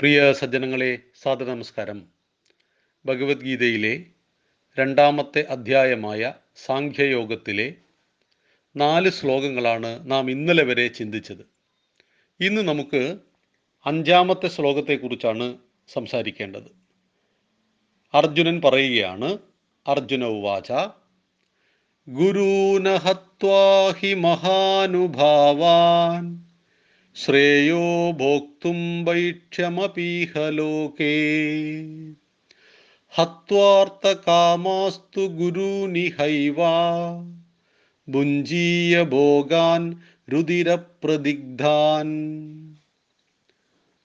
പ്രിയ സജ്ജനങ്ങളെ സാദര നമസ്കാരം ഭഗവത്ഗീതയിലെ രണ്ടാമത്തെ അധ്യായമായ സാഖ്യയോഗത്തിലെ നാല് ശ്ലോകങ്ങളാണ് നാം ഇന്നലെ വരെ ചിന്തിച്ചത്. ഇന്ന് നമുക്ക് അഞ്ചാമത്തെ ശ്ലോകത്തെക്കുറിച്ചാണ് സംസാരിക്കേണ്ടത്. അർജുനൻ പറയുകയാണ് അർജുന ഉവാച ഗുരൂനഹത്വാഹി മഹാനുഭാവാൻ ശ്രേയോ ഭോക്തും വൈക്ഷമപീഹ ലോകേ ഹത്വാർത്ഥകാമാസ്തു ഗുരുനിഹൈവ. ഭുഞ്ജീയ ഭോഗാൻ രുതിരപ്രദിഗ്ധാൻ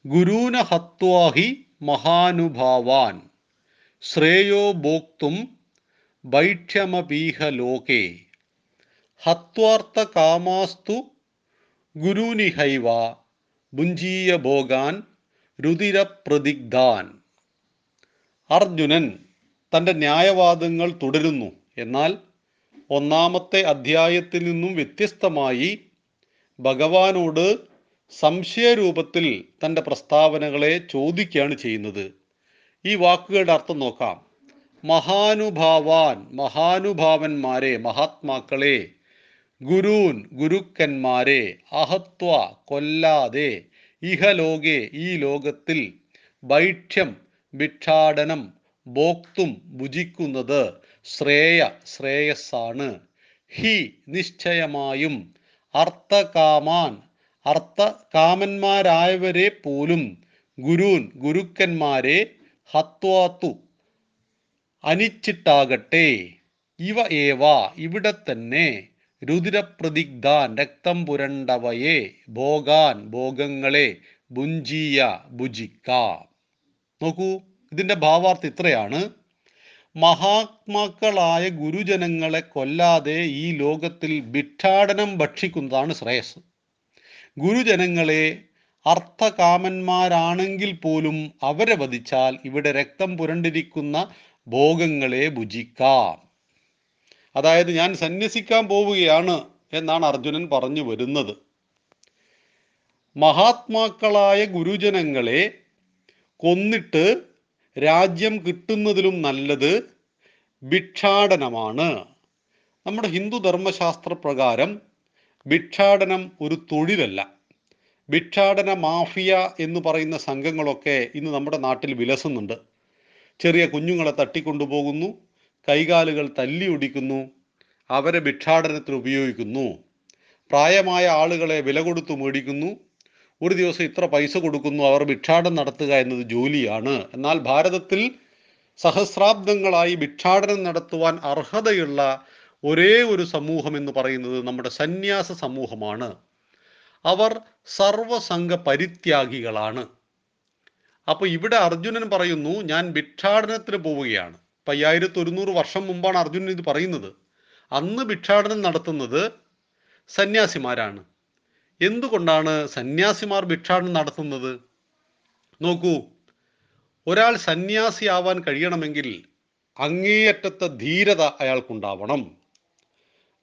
ഗുരൂന ഹത്വാഹി മഹാനുഭാവാൻ. ശ്രേയോ ഭോക്തും വൈക്ഷമപീഹ ലോകേ ഹത്വാർത്ഥകാമാസ്തു ഗുരുനിഹൈവ ഭുഞ്ജീയ ഭോഗാൻ രുതിരപ്രതിഗ്ധാൻ. അർജുനൻ തന്റെ ന്യായവാദങ്ങൾ തുടരുന്നു. എന്നാൽ ഒന്നാമത്തെ അധ്യായത്തിൽ നിന്നും വ്യത്യസ്തമായി ഭഗവാനോട് സംശയരൂപത്തിൽ തന്റെ പ്രസ്താവനകളെ ചോദിക്കുകയാണ് ചെയ്യുന്നത്. ഈ വാക്കുകളുടെ അർത്ഥം നോക്കാം. മഹാനുഭാവാൻ മഹാനുഭാവന്മാരെ മഹാത്മാക്കളെ ഗുരൂൻ ഗുരുക്കന്മാരെ അഹത്വ കൊല്ലാതെ ഇഹലോകെ ഈ ലോകത്തിൽ ഭൈക്ഷ്യം ഭിക്ഷാടനം ഭോക്തും ഭുജിക്കുന്നത് ശ്രേയ ശ്രേയസ്സാണ്. ഹി നിശ്ചയമായും അർത്ഥകാമാൻ അർത്ഥകാമന്മാരായവരെ പോലും ഗുരൂൻ ഗുരുക്കന്മാരെ ഹത്വാത്തു അനിച്ചിട്ടാകട്ടെ. ഇവ ഏവ ഇവിടെ തന്നെ രുതിരപ്രതിഗ്ധാൻ രക്തം പുരണ്ടവയെ ഭോഗാൻ ഭോഗങ്ങളെ ബുഞ്ചീയ ഭുജിക്ക. നോക്കൂ ഇതിന്റെ ഭാവാർത്ഥം ഇത്രയാണ്. മഹാത്മാക്കളായ ഗുരുജനങ്ങളെ കൊല്ലാതെ ഈ ലോകത്തിൽ ഭിക്ഷാടനം ഭക്ഷിക്കുന്നതാണ് ശ്രേയസ്. ഗുരുജനങ്ങളെ അർത്ഥകാമന്മാരാണെങ്കിൽ പോലും അവരെ വധിച്ചാൽ ഇവിടെ രക്തം പുരണ്ടിരിക്കുന്ന ഭോഗങ്ങളെ ഭുജിക്കാം. അതായത് ഞാൻ സന്യസിക്കാൻ പോവുകയാണ് എന്നാണ് അർജുനൻ പറഞ്ഞു വരുന്നത്. മഹാത്മാക്കളായ ഗുരുജനങ്ങളെ കൊന്നിട്ട് രാജ്യം കിട്ടുന്നതിലും നല്ലത് ഭിക്ഷാടനമാണ്. നമ്മുടെ ഹിന്ദു ധർമ്മശാസ്ത്ര പ്രകാരം ഭിക്ഷാടനം ഒരു തൊഴിലല്ല. ഭിക്ഷാടന മാഫിയ എന്ന് പറയുന്ന സംഘങ്ങളൊക്കെ ഇന്ന് നമ്മുടെ നാട്ടിൽ വിലസുന്നുണ്ട്. ചെറിയ കുഞ്ഞുങ്ങളെ തട്ടിക്കൊണ്ടുപോകുന്നു. കൈകാലുകൾ തല്ലി ഒടിക്കുന്നു അവരെ ഭിക്ഷാടനത്തിന് ഉപയോഗിക്കുന്നു. പ്രായമായ ആളുകളെ വില കൊടുത്തു മേടിക്കുന്നു. ഒരു ദിവസം ഇത്ര പൈസ കൊടുക്കുന്നു അവർ ഭിക്ഷാടനം നടത്തുക എന്നത് ജോലിയാണ്. എന്നാൽ ഭാരതത്തിൽ സഹസ്രാബ്ദങ്ങളായി ഭിക്ഷാടനം നടത്തുവാൻ അർഹതയുള്ള ഒരേ ഒരു സമൂഹം എന്ന് പറയുന്നത് നമ്മുടെ സന്യാസ സമൂഹമാണ്. അവർ സർവസംഘ പരിത്യാഗികളാണ് അപ്പോൾ ഇവിടെ അർജുനൻ പറയുന്നു ഞാൻ ഭിക്ഷാടനത്തിന് പോവുകയാണ്. ഇപ്പം അയ്യായിരത്തി ഒരുന്നൂറ് വർഷം മുമ്പാണ് അർജുനൻ ഇത് പറയുന്നത്. അന്ന് ഭിക്ഷാടനം നടത്തുന്നത് സന്യാസിമാരാണ്. എന്തുകൊണ്ടാണ് സന്യാസിമാർ ഭിക്ഷാടനം നടത്തുന്നത്? നോക്കൂ ഒരാൾ സന്യാസിയാവാൻ കഴിയണമെങ്കിൽ അങ്ങേയറ്റത്തെ ധീരത അയാൾക്കുണ്ടാവണം.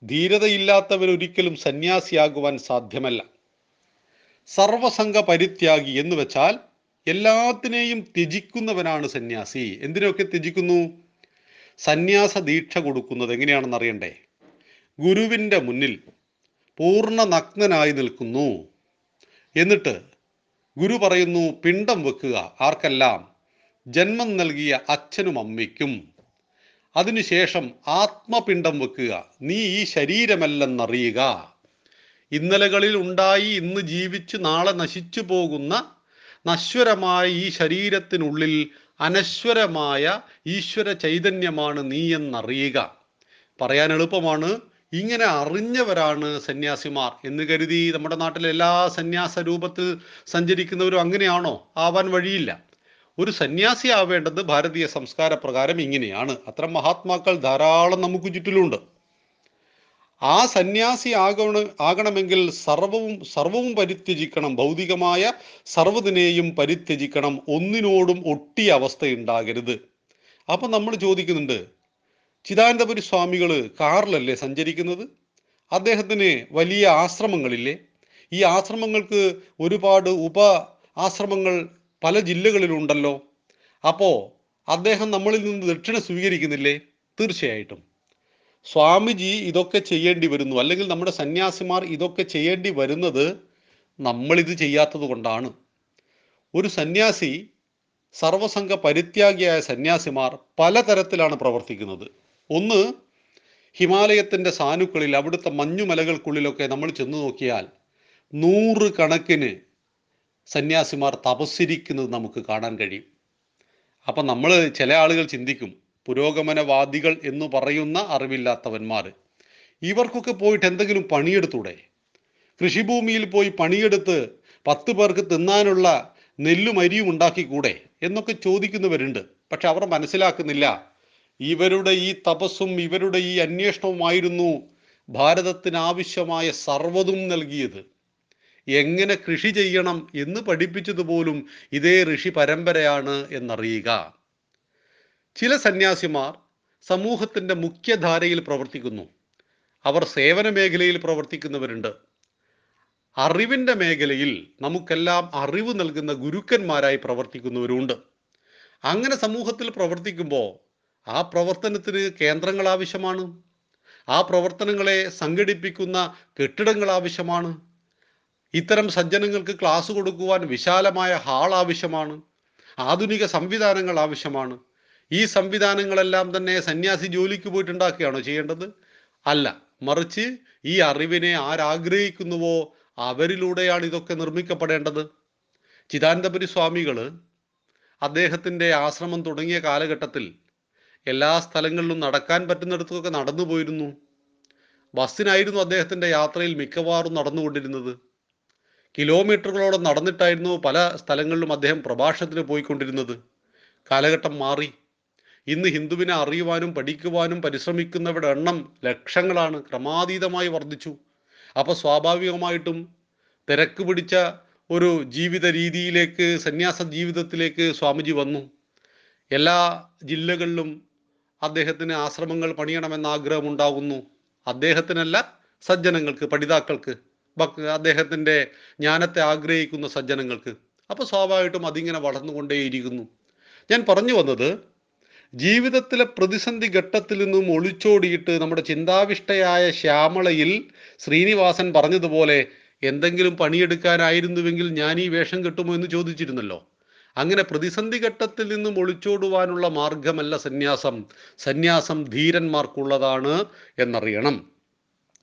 ധീരതയില്ലാത്തവർ ഒരിക്കലും സന്യാസിയാകുവാൻ സാധ്യമല്ല. സർവസംഘ പരിത്യാഗി എന്ന് വെച്ചാൽ എല്ലാത്തിനെയും ത്യജിക്കുന്നവനാണ് സന്യാസി. എന്തിനൊക്കെ ത്യജിക്കുന്നു? സന്യാസ ദീക്ഷ കൊടുക്കുന്നത് എങ്ങനെയാണെന്ന് അറിയണ്ടേ? ഗുരുവിന്റെ മുന്നിൽ പൂർണ നഗ്നനായി നിൽക്കുന്നു. എന്നിട്ട് ഗുരു പറയുന്നു പിണ്ടം വെക്കുക ആർക്കെല്ലാം? ജന്മം നൽകിയ അച്ഛനും അമ്മയ്ക്കും. അതിനുശേഷം ആത്മപിണ്ഡം വെക്കുക നീ ഈ ശരീരമല്ലെന്നറിയുക. ഇന്നലകളിൽ ഉണ്ടായി ഇന്ന് ജീവിച്ച് നാളെ നശിച്ചു പോകുന്ന നശ്വരമായ ഈ ശരീരത്തിനുള്ളിൽ അനശ്വരമായ ഈശ്വര ചൈതന്യമാണ് നീ എന്നറിയുക പറയാൻ എളുപ്പമാണ്. ഇങ്ങനെ അറിഞ്ഞവരാണ് സന്യാസിമാർ എന്ന് കരുതി നമ്മുടെ നാട്ടിലെ എല്ലാ സന്യാസ രൂപത്തിൽ സഞ്ചരിക്കുന്നവരും അങ്ങനെയാണോ? ആവാൻ വഴിയില്ല. ഒരു സന്യാസി ആവേണ്ടത് ഭാരതീയ സംസ്കാര പ്രകാരം ഇങ്ങനെയാണ്. അത്തരം മഹാത്മാക്കൾ ധാരാളം നമുക്ക് ചുറ്റിലുണ്ട്. ആ സന്യാസി ആകണ ആകണമെങ്കിൽ സർവവും സർവവും പരിത്യജിക്കണം. ഭൗതികമായ സർവതിനെയും പരിത്യജിക്കണം. ഒന്നിനോടും ഒട്ടിയ അവസ്ഥയുണ്ടാകരുത്. അപ്പം നമ്മൾ ചോദിക്കുന്നുണ്ട് ചിദാനന്ദപുരി സ്വാമികൾ കാറിലല്ലേ സഞ്ചരിക്കുന്നത്? അദ്ദേഹത്തിന് വലിയ ആശ്രമങ്ങളില്ലേ? ഈ ആശ്രമങ്ങൾക്ക് ഒരുപാട് ഉപ ആശ്രമങ്ങൾ പല ജില്ലകളിലുണ്ടല്ലോ. അപ്പോൾ അദ്ദേഹം നമ്മളിൽ നിന്ന് ദക്ഷിണ സ്വീകരിക്കുന്നില്ലേ? തീർച്ചയായിട്ടും. സ്വാമിജി ഇതൊക്കെ ചെയ്യേണ്ടി വരുന്നു. അല്ലെങ്കിൽ നമ്മുടെ സന്യാസിമാർ ഇതൊക്കെ ചെയ്യേണ്ടി വരുന്നത് നമ്മളിത് ചെയ്യാത്തത് കൊണ്ടാണ്. ഒരു സന്യാസി സർവസംഘ പരിത്യാഗിയായ സന്യാസിമാർ പലതരത്തിലാണ് പ്രവർത്തിക്കുന്നത്. ഒന്ന് ഹിമാലയത്തിന്റെ സാനുക്കളിൽ അവിടുത്തെ മഞ്ഞുമലകൾക്കുള്ളിലൊക്കെ നമ്മൾ ചെന്ന് നോക്കിയാൽ നൂറ് കണക്കിന് സന്യാസിമാർ തപസ്സിരിക്കുന്നത് നമുക്ക് കാണാൻ കഴിയും. അപ്പം നമ്മൾ ചില ആളുകൾ ചിന്തിക്കും പുരോഗമനവാദികൾ എന്ന് പറയുന്ന അറിവില്ലാത്തവന്മാർ. ഇവർക്കൊക്കെ പോയിട്ട് എന്തെങ്കിലും പണിയെടുത്തൂടെ? കൃഷിഭൂമിയിൽ പോയി പണിയെടുത്ത് പത്ത് പേർക്ക് തിന്നാനുള്ള നെല്ലും അരിയും ഉണ്ടാക്കിക്കൂടെ എന്നൊക്കെ ചോദിക്കുന്നവരുണ്ട്. പക്ഷെ അവർ മനസ്സിലാക്കുന്നില്ല ഇവരുടെ ഈ തപസ്സും ഇവരുടെ ഈ അന്വേഷണവുമായിരുന്നു ഭാരതത്തിന് ആവശ്യമായ സർവതും നൽകിയത്. എങ്ങനെ കൃഷി ചെയ്യണം എന്ന് പഠിപ്പിച്ചതുപോലും ഇതേ ഋഷി പരമ്പരയാണ് എന്നറിയുക. ചില സന്യാസിമാർ സമൂഹത്തിന്റെ മുഖ്യധാരയിൽ പ്രവർത്തിക്കുന്നു. അവർ സേവന മേഖലയിൽ പ്രവർത്തിക്കുന്നവരുണ്ട്. അറിവിന്റെ മേഖലയിൽ നമുക്കെല്ലാം അറിവ് നൽകുന്ന ഗുരുക്കന്മാരായി പ്രവർത്തിക്കുന്നവരുണ്ട് അങ്ങനെ സമൂഹത്തിൽ പ്രവർത്തിക്കുമ്പോൾ ആ പ്രവർത്തനത്തിന് കേന്ദ്രങ്ങൾ ആവശ്യമാണ്. ആ പ്രവർത്തനങ്ങളെ സംഘടിപ്പിക്കുന്ന കെട്ടിടങ്ങൾ ആവശ്യമാണ്. ഇത്തരം സജ്ജനങ്ങൾക്ക് ക്ലാസ് കൊടുക്കുവാൻ വിശാലമായ ഹാൾ ആവശ്യമാണ്. ആധുനിക സംവിധാനങ്ങൾ ആവശ്യമാണ്. ഈ സംവിധാനങ്ങളെല്ലാം തന്നെ സന്യാസി ജോലിക്ക് പോയിട്ടുണ്ടാക്കുകയാണോ ചെയ്യേണ്ടത്? അല്ല. മറിച്ച് ഈ അറിവിനെ ആരാഗ്രഹിക്കുന്നുവോ അവരിലൂടെയാണ് ഇതൊക്കെ നിർമ്മിക്കപ്പെടേണ്ടത്. ചിദാനന്ദപുരി സ്വാമികൾ അദ്ദേഹത്തിന്റെ ആശ്രമം തുടങ്ങിയ കാലഘട്ടത്തിൽ എല്ലാ സ്ഥലങ്ങളിലും നടക്കാൻ പറ്റുന്നിടത്തൊക്കെ നടന്നു പോയിരുന്നു. ബസ്സിനായിരുന്നു അദ്ദേഹത്തിന്റെ യാത്രയിൽ മിക്കവാറും നടന്നുകൊണ്ടിരുന്നത്. കിലോമീറ്ററുകളോളം നടന്നിട്ടായിരുന്നു പല സ്ഥലങ്ങളിലും അദ്ദേഹം പ്രഭാഷണത്തിന് പോയിക്കൊണ്ടിരുന്നത്. കാലഘട്ടം മാറി. ഇന്ന് ഹിന്ദുവിനെ അറിയുവാനും പഠിക്കുവാനും പരിശ്രമിക്കുന്നവരുടെ എണ്ണം ലക്ഷങ്ങളാണ് ക്രമാതീതമായി വർദ്ധിച്ചു. അപ്പോൾ സ്വാഭാവികമായിട്ടും തിരക്ക് പിടിച്ച ഒരു ജീവിത രീതിയിലേക്ക് സന്യാസ ജീവിതത്തിലേക്ക് സ്വാമിജി വന്നു. എല്ലാ ജില്ലകളിലും അദ്ദേഹത്തിന് ആശ്രമങ്ങൾ പണിയണമെന്ന ആഗ്രഹം ഉണ്ടാകുന്നു അദ്ദേഹത്തിനല്ല സജ്ജനങ്ങൾക്ക് പഠിതാക്കൾക്ക് അദ്ദേഹത്തിന്റെ ജ്ഞാനത്തെ ആഗ്രഹിക്കുന്ന സജ്ജനങ്ങൾക്ക്. അപ്പോൾ സ്വാഭാവികമായിട്ടും അതിങ്ങനെ വളർന്നുകൊണ്ടേയിരിക്കുന്നു. ഞാൻ പറഞ്ഞു വന്നത് ജീവിതത്തിലെ പ്രതിസന്ധി ഘട്ടത്തിൽ നിന്നും ഒളിച്ചോടിയിട്ട് നമ്മുടെ ചിന്താവിഷ്ടയായ ശ്യാമളയിൽ ശ്രീനിവാസൻ പറഞ്ഞതുപോലെ എന്തെങ്കിലും പണിയെടുക്കാനായിരുന്നുവെങ്കിൽ ഞാൻ ഈ വേഷം കെട്ടുമോ എന്ന് ചോദിച്ചിരുന്നല്ലോ. അങ്ങനെ പ്രതിസന്ധി ഘട്ടത്തിൽ നിന്നും ഒളിച്ചോടുവാനുള്ള മാർഗമല്ല സന്യാസം. സന്യാസം ധീരന്മാർക്കുള്ളതാണ് എന്നറിയണം.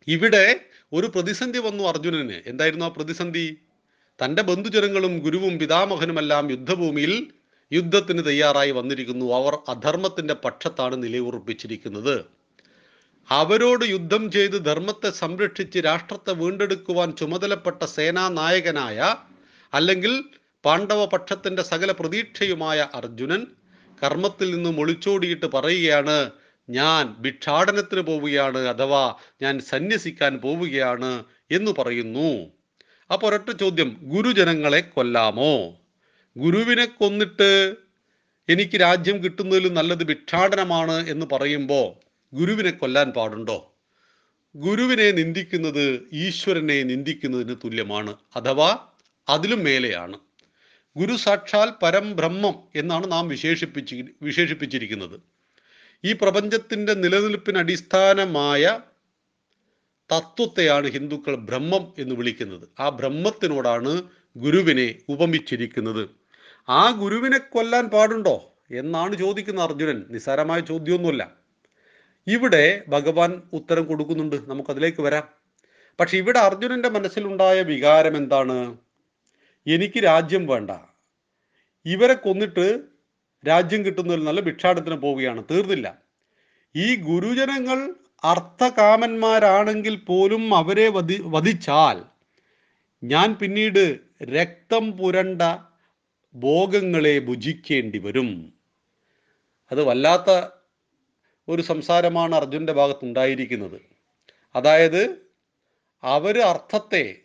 ഇവിടെ ഒരു പ്രതിസന്ധി വന്നു അർജുനന്. എന്തായിരുന്നു ആ പ്രതിസന്ധി? തന്റെ ബന്ധുജനങ്ങളും ഗുരുവും പിതാമഹനുമെല്ലാം യുദ്ധഭൂമിയിൽ യുദ്ധത്തിന് തയ്യാറായി വന്നിരിക്കുന്നു. അവർ അധർമ്മത്തിന്റെ പക്ഷത്താണ് നിലയുറപ്പിച്ചിരിക്കുന്നത്. അവരോട് യുദ്ധം ചെയ്ത് ധർമ്മത്തെ സംരക്ഷിച്ച് രാഷ്ട്രത്തെ വീണ്ടെടുക്കുവാൻ ചുമതലപ്പെട്ട സേനാനായകനായ അല്ലെങ്കിൽ പാണ്ഡവ പക്ഷത്തിന്റെ സകല പ്രതീക്ഷയുമായ അർജുനൻ കർമ്മത്തിൽ നിന്നും ഒളിച്ചോടിയിട്ട് പറയുകയാണ് ഞാൻ ഭിക്ഷാടനത്തിന് പോവുകയാണ് അഥവാ ഞാൻ സന്യസിക്കാൻ പോവുകയാണ് എന്ന് പറയുന്നു. അപ്പോൾ ഒരൊറ്റ ചോദ്യം ഗുരുജനങ്ങളെ കൊല്ലാമോ? ഗുരുവിനെ കൊന്നിട്ട് എനിക്ക് രാജ്യം കിട്ടുന്നതിലും നല്ലത് ഭിക്ഷാടനമാണ് എന്ന് പറയുമ്പോൾ ഗുരുവിനെ കൊല്ലാൻ പാടുണ്ടോ? ഗുരുവിനെ നിന്ദിക്കുന്നത് ഈശ്വരനെ നിന്ദിക്കുന്നതിന് തുല്യമാണ് അഥവാ അതിലും മേലെയാണ്. ഗുരു സാക്ഷാൽ പരംബ്രഹ്മം എന്നാണ് നാം വിശേഷിപ്പിച്ച് വിശേഷിപ്പിച്ചിരിക്കുന്നത്. ഈ പ്രപഞ്ചത്തിന്റെ നിലനിൽപ്പിന് അടിസ്ഥാനമായ തത്വത്തെയാണ് ഹിന്ദുക്കൾ ബ്രഹ്മം എന്ന് വിളിക്കുന്നത്. ആ ബ്രഹ്മത്തിനോടാണ് ഗുരുവിനെ ഉപമിച്ചിരിക്കുന്നത്. ആ ഗുരുവിനെ കൊല്ലാൻ പാടുണ്ടോ എന്നാണ് ചോദിക്കുന്നത് അർജുനൻ. നിസ്സാരമായ ചോദ്യമൊന്നുമല്ല. ഇവിടെ ഭഗവാൻ ഉത്തരം കൊടുക്കുന്നുണ്ട്. നമുക്കതിലേക്ക് വരാം. പക്ഷെ ഇവിടെ അർജുനന്റെ മനസ്സിലുണ്ടായ വികാരം എന്താണ്? എനിക്ക് രാജ്യം വേണ്ട. ഇവരെ കൊന്നിട്ട് രാജ്യം കിട്ടുന്നതിൽ നല്ല ഭിക്ഷാടത്തിന് പോവുകയാണ്. തീർന്നില്ല. ഈ ഗുരുജനങ്ങൾ അർത്ഥകാമന്മാരാണെങ്കിൽ പോലും അവരെ വധി വധിച്ചാൽ ഞാൻ പിന്നീട് രക്തം പുരണ്ട ഭോഗങ്ങളെ ഭുജിക്കേണ്ടി വരും. അത് വല്ലാത്ത ഒരു സംസാരമാണ് അർജുന്റെ ഭാഗത്തുണ്ടായിരിക്കുന്നത്. അതായത് അവർ അർത്ഥത്തെ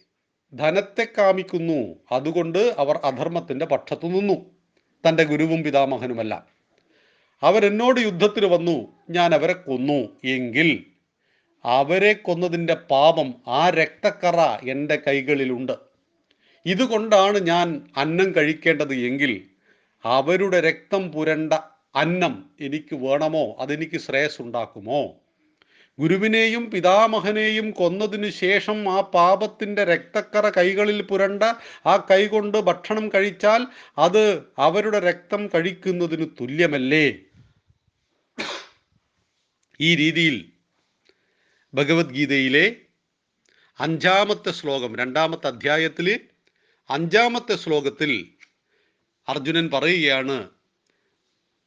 ധനത്തെ കാമിക്കുന്നു. അതുകൊണ്ട് അവർ അധർമ്മത്തിന്റെ പക്ഷത്തു നിന്നു. തന്റെ ഗുരുവും പിതാമഹനുമെല്ലാം. അവരെന്നോട് യുദ്ധത്തിന് വന്നു. ഞാൻ അവരെ കൊന്നു. എങ്കിൽ അവരെ കൊന്നതിന്റെ പാപം ആ രക്തക്കറ എന്റെ കൈകളിലുണ്ട്. ഇതുകൊണ്ടാണ് ഞാൻ അന്നം കഴിക്കേണ്ടത് എങ്കിൽ അവരുടെ രക്തം പുരണ്ട അന്നം എനിക്ക് വേണമോ? അതെനിക്ക് ശ്രേയസ് ഉണ്ടാക്കുമോ ഗുരുവിനെയും പിതാമഹനെയും കൊന്നതിനു ശേഷം ആ പാപത്തിന്റെ രക്തക്കറ കൈകളിൽ പുരണ്ട ആ കൈകൊണ്ട് ഭക്ഷണം കഴിച്ചാൽ അത് അവരുടെ രക്തം കഴിക്കുന്നതിന് തുല്യമല്ലേ? ഈ രീതിയിൽ ഭഗവത്ഗീതയിലെ അഞ്ചാമത്തെ ശ്ലോകം രണ്ടാമത്തെ അധ്യായത്തിൽ അഞ്ചാമത്തെ ശ്ലോകത്തിൽ അർജുനൻ പറയുകയാണ്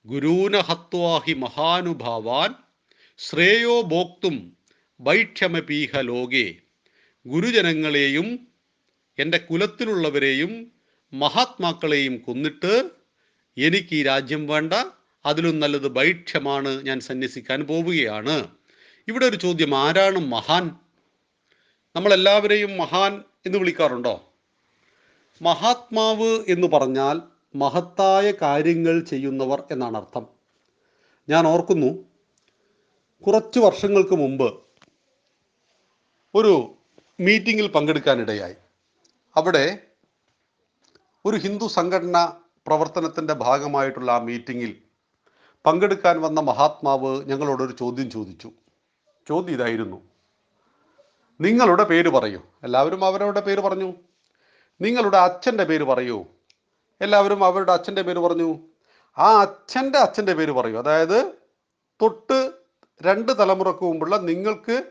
ഗുരൂനഹത്വാഹി മഹാനുഭാവാൻ ശ്രേയോ ഭോക്തും വൈക്ഷമപീഹ ലോകെ. ഗുരുജനങ്ങളെയും എന്റെ കുലത്തിലുള്ളവരെയും മഹാത്മാക്കളെയും കൊന്നിട്ട് എനിക്ക് ഈ രാജ്യം വേണ്ട അതിലും നല്ലത് ഭൈക്ഷ്യമാണ് ഞാൻ സന്യസിക്കാൻ പോവുകയാണ്. ഇവിടെ ഒരു ചോദ്യം ആരാണ് മഹാൻ? നമ്മളെല്ലാവരെയും മഹാൻ എന്ന് വിളിക്കാറുണ്ടോ? മഹാത്മാവ് എന്ന് പറഞ്ഞാൽ മഹത്തായ കാര്യങ്ങൾ ചെയ്യുന്നവർ എന്നാണ് അർത്ഥം. ഞാൻ ഓർക്കുന്നു കുറച്ച് വർഷങ്ങൾക്ക് മുമ്പ് ഒരു മീറ്റിങ്ങിൽ പങ്കെടുക്കാനിടയായി. അവിടെ ഒരു ഹിന്ദു സംഘടന പ്രവർത്തനത്തിന്റെ ഭാഗമായിട്ടുള്ള ആ മീറ്റിങ്ങിൽ പങ്കെടുക്കാൻ വന്ന മഹാത്മാവ് ഞങ്ങളോടൊരു ചോദ്യം ചോദിച്ചു. ചോദ്യം ഇതായിരുന്നു. നിങ്ങളുടെ പേര് പറയൂ. എല്ലാവരും അവരവരുടെ പേര് പറഞ്ഞു. നിങ്ങളുടെ അച്ഛന്റെ പേര് പറയൂ. എല്ലാവരും അവരുടെ അച്ഛന്റെ പേര് പറഞ്ഞു. ആ അച്ഛന്റെ അച്ഛന്റെ പേര് പറയൂ. അതായത് തൊട്ട് രണ്ട് തലമുറയ്ക്ക് മുമ്പുള്ള നിങ്ങൾക്ക്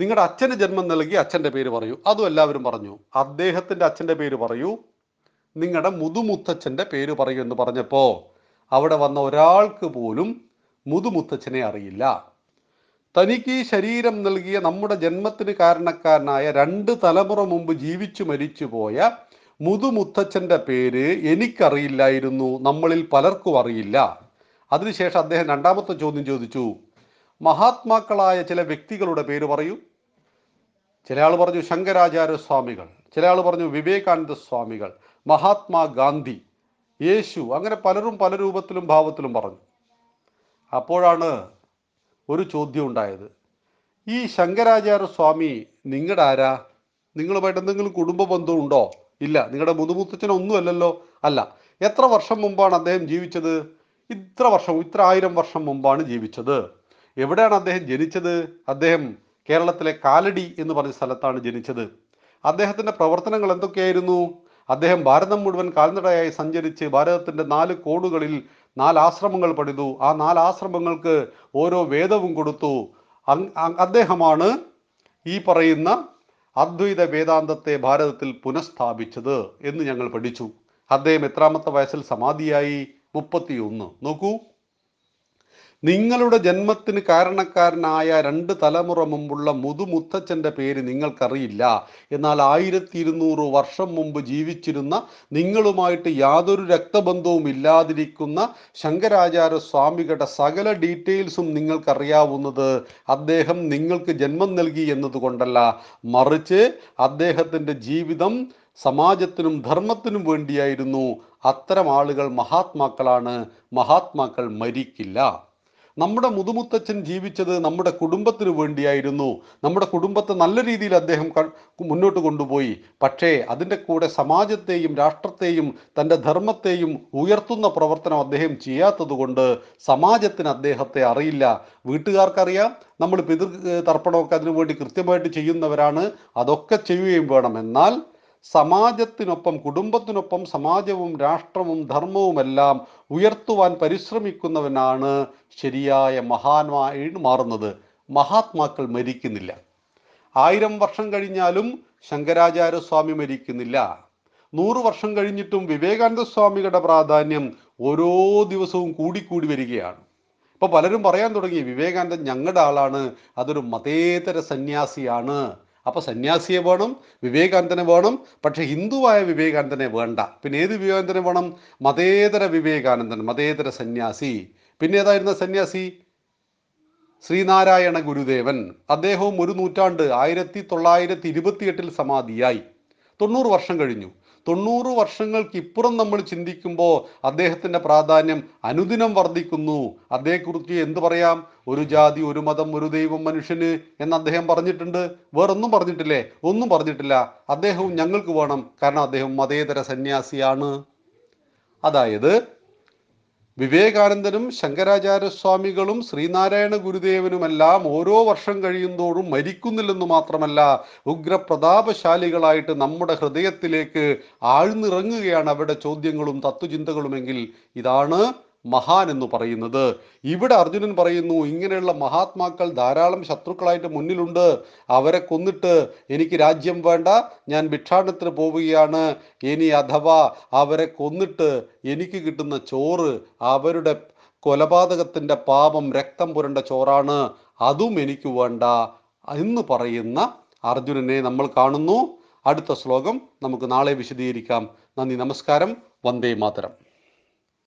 നിങ്ങളുടെ അച്ഛന് ജന്മം നൽകി അച്ഛന്റെ പേര് പറയൂ. അതും എല്ലാവരും പറഞ്ഞു. അദ്ദേഹത്തിന്റെ അച്ഛന്റെ പേര് പറയൂ. നിങ്ങളുടെ മുതുമുത്തച്ഛന്റെ പേര് പറയൂ എന്ന് പറഞ്ഞപ്പോൾ അവിടെ വന്ന ഒരാൾക്ക് പോലും മുതുമുത്തച്ഛനെ അറിയില്ല. തനിക്ക് ഈ ശരീരം നൽകിയ നമ്മുടെ ജന്മത്തിന് കാരണക്കാരനായ രണ്ട് തലമുറ മുമ്പ് ജീവിച്ചു മരിച്ചു പോയ മുതുമുത്തച്ഛന്റെ പേര് എനിക്കറിയില്ലായിരുന്നു. നമ്മളിൽ പലർക്കും അറിയില്ല. അതിനുശേഷം അദ്ദേഹം രണ്ടാമത്തെ ചോദ്യം ചോദിച്ചു. മഹാത്മാക്കളായ ചില വ്യക്തികളുടെ പേര് പറയൂ. ചില ആൾ പറഞ്ഞു ശങ്കരാചാര്യ സ്വാമികൾ ചില ആൾ പറഞ്ഞു വിവേകാനന്ദ സ്വാമികൾ മഹാത്മാഗാന്ധി യേശു അങ്ങനെ പലരും പല രൂപത്തിലും ഭാവത്തിലും പറഞ്ഞു. അപ്പോഴാണ് ഒരു ചോദ്യം ഉണ്ടായത്. ഈ ശങ്കരാചാര്യ സ്വാമി നിങ്ങളുടെ ആരാ? നിങ്ങളുമായിട്ട് എന്തെങ്കിലും കുടുംബ ബന്ധം ഉണ്ടോ? ഇല്ല. നിങ്ങളുടെ മുതുമുത്തച്ഛനൊന്നും അല്ലല്ലോ. അല്ല. എത്ര വർഷം മുമ്പാണ് അദ്ദേഹം ജീവിച്ചത്? ഇത്ര വർഷം ഇത്ര ആയിരം വർഷം മുമ്പാണ് ജീവിച്ചത്. എവിടെയാണ് അദ്ദേഹം ജനിച്ചത്? അദ്ദേഹം കേരളത്തിലെ കാലടി എന്ന് പറഞ്ഞ സ്ഥലത്താണ് ജനിച്ചത്. അദ്ദേഹത്തിന്റെ പ്രവർത്തനങ്ങൾ എന്തൊക്കെയായിരുന്നു? അദ്ദേഹം ഭാരതം മുഴുവൻ കാൽനടയായി സഞ്ചരിച്ച് ഭാരതത്തിന്റെ നാല് കോണുകളിൽ നാല് ആശ്രമങ്ങൾ പണിതു. ആ നാല് ആശ്രമങ്ങൾക്ക് ഓരോ വേദവും കൊടുത്തു. അദ്ദേഹമാണ് ഈ പറയുന്ന അദ്വൈത വേദാന്തത്തെ ഭാരതത്തിൽ പുനഃസ്ഥാപിച്ചത് എന്ന് ഞങ്ങൾ പഠിച്ചു. അദ്ദേഹം എത്രാമത്തെ വയസ്സിൽ സമാധിയായി? മുപ്പത്തിയൊന്ന്. നോക്കൂ. നിങ്ങളുടെ ജന്മത്തിന് കാരണക്കാരനായ രണ്ട് തലമുറ മുമ്പുള്ള മുതുമുത്തച്ഛന്റെ പേര് നിങ്ങൾക്കറിയില്ല. എന്നാൽ ആയിരത്തി ഇരുന്നൂറ് വർഷം മുമ്പ് ജീവിച്ചിരുന്ന നിങ്ങളുമായിട്ട് യാതൊരു രക്തബന്ധവും ഇല്ലാതിരിക്കുന്ന ശങ്കരാചാര്യ സ്വാമികളുടെ സകല ഡീറ്റെയിൽസും നിങ്ങൾക്കറിയാവുന്നത് അദ്ദേഹം നിങ്ങൾക്ക് ജന്മം നൽകി എന്നതുകൊണ്ടല്ല. മറിച്ച് അദ്ദേഹത്തിന്റെ ജീവിതം സമാജത്തിനും ധർമ്മത്തിനും വേണ്ടിയായിരുന്നു. അത്തരം ആളുകൾ മഹാത്മാക്കളാണ്. മഹാത്മാക്കൾ മരിക്കില്ല. നമ്മുടെ മുതുമുത്തച്ഛൻ ജീവിച്ചത് നമ്മുടെ കുടുംബത്തിന് വേണ്ടിയായിരുന്നു. നമ്മുടെ കുടുംബത്തെ നല്ല രീതിയിൽ അദ്ദേഹം മുന്നോട്ട് കൊണ്ടുപോയി. പക്ഷേ അതിന്റെ കൂടെ സമാജത്തെയും രാഷ്ട്രത്തെയും തന്റെ ധർമ്മത്തെയും ഉയർത്തുന്ന പ്രവർത്തനം അദ്ദേഹം ചെയ്യാത്തതുകൊണ്ട് സമാജത്തിന് അദ്ദേഹത്തെ അറിയില്ല. വീട്ടുകാർക്കറിയാം. നമ്മൾ പിതൃ തർപ്പണമൊക്കെ അതിനുവേണ്ടി കൃത്യമായിട്ട് ചെയ്യുന്നവരാണ്. അതൊക്കെ ചെയ്യുകയും വേണം. എന്നാൽ സമാജത്തിനൊപ്പം കുടുംബത്തിനൊപ്പം സമാജവും രാഷ്ട്രവും ധർമ്മവുമെല്ലാം ഉയർത്തുവാൻ പരിശ്രമിക്കുന്നവനാണ് ശരിയായ മഹാന്മായി മാറുന്നത്. മഹാത്മാക്കൾ മരിക്കുന്നില്ല. ആയിരം വർഷം കഴിഞ്ഞാലും ശങ്കരാചാര്യ സ്വാമി മരിക്കുന്നില്ല. നൂറ് വർഷം കഴിഞ്ഞിട്ടും വിവേകാനന്ദ സ്വാമികളുടെ പ്രാധാന്യം ഓരോ ദിവസവും കൂടിക്കൂടി വരികയാണ്. ഇപ്പൊ പലരും പറയാൻ തുടങ്ങി വിവേകാനന്ദൻ ഞങ്ങളുടെ ആളാണ് അതൊരു മതേതര സന്യാസിയാണ്. അപ്പൊ സന്യാസിയെ വേണം വിവേകാനന്ദനെ വേണം പക്ഷേ ഹിന്ദുവായ വിവേകാനന്ദനെ വേണ്ട. പിന്നെ ഏത് വിവേകാനന്ദനെ വേണം? മതേതര വിവേകാനന്ദൻ മതേതര സന്യാസി. പിന്നെ ഏതായിരുന്ന സന്യാസി? ശ്രീനാരായണ ഗുരുദേവൻ. അദ്ദേഹവും ഒരു നൂറ്റാണ്ട് ആയിരത്തി തൊള്ളായിരത്തി ഇരുപത്തിയെട്ടിൽ സമാധിയായി. തൊണ്ണൂറ് വർഷം കഴിഞ്ഞു. തൊണ്ണൂറ് വർഷങ്ങൾക്കിപ്പുറം നമ്മൾ ചിന്തിക്കുമ്പോൾ അദ്ദേഹത്തിന്റെ പ്രാധാന്യം അനുദിനം വർദ്ധിക്കുന്നു. അതേക്കുറിച്ച് എന്ത് പറയാം? ഒരു ജാതി ഒരു മതം ഒരു ദൈവം മനുഷ്യന് എന്ന് അദ്ദേഹം പറഞ്ഞിട്ടുണ്ട്. വേറൊന്നും പറഞ്ഞിട്ടില്ലേ? ഒന്നും പറഞ്ഞിട്ടില്ല. അദ്ദേഹവും ഞങ്ങൾക്ക് വേണം. കാരണം അദ്ദേഹം മതേതര സന്യാസിയാണ്. അതായത് വിവേകാനന്ദനും ശങ്കരാചാര്യസ്വാമികളും ശ്രീനാരായണ ഗുരുദേവനുമെല്ലാം ഓരോ വർഷം കഴിയുന്തോറും മരിക്കുന്നില്ലെന്ന് മാത്രമല്ല ഉഗ്രപ്രതാപശാലികളായിട്ട് നമ്മുടെ ഹൃദയത്തിലേക്ക് ആഴ്ന്നിറങ്ങുകയാണ് അവരുടെ ചോദ്യങ്ങളും തത്വചിന്തകളുമെങ്കിൽ ഇതാണ് മഹാൻ എന്ന് പറയുന്നത്. ഇവിടെ അർജുനൻ പറയുന്നു ഇങ്ങനെയുള്ള മഹാത്മാക്കൾ ധാരാളം ശത്രുക്കളായിട്ട് മുന്നിലുണ്ട്. അവരെ കൊന്നിട്ട് എനിക്ക് രാജ്യം വേണ്ട. ഞാൻ ഭിക്ഷാടനത്തിന് പോവുകയാണ്. ഇനി അഥവാ അവരെ കൊന്നിട്ട് എനിക്ക് കിട്ടുന്ന ചോറ് അവരുടെ കൊലപാതകത്തിന്റെ പാപം രക്തം പുരണ്ട ചോറാണ്. അതും എനിക്ക് വേണ്ട. എന്ന് പറയുന്ന അർജുനനെ നമ്മൾ കാണുന്നു. അടുത്ത ശ്ലോകം നമുക്ക് നാളെ വിശദീകരിക്കാം. നന്ദി നമസ്കാരം. വന്ദേ മാതരം.